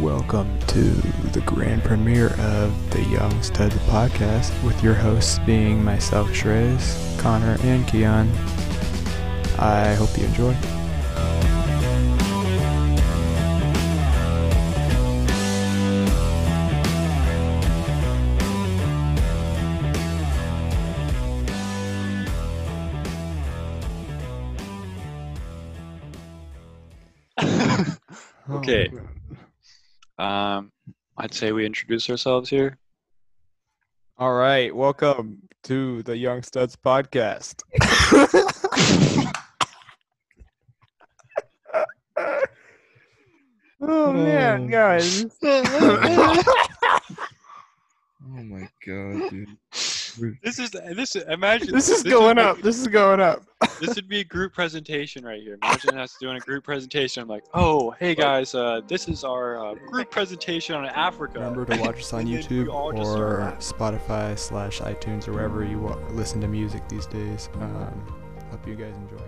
welcome to the grand premiere of the Young Studs podcast with your hosts being myself, Shrez, Connor, and Keon. I hope you enjoy. Okay. Oh, Um, I'd say we introduce ourselves here. All right. Welcome to the Young Studs podcast. oh man, guys. Oh my god, dude. This is this. is- Imagine This is would going be- up. This is going up. This would be a group presentation right here. Imagine us doing a group presentation. I'm like, oh, hey guys, uh, this is our uh, group presentation on Africa. Remember to watch us on And then we YouTube or Spotify slash iTunes or wherever you listen to music these days. Um, hope you guys enjoy.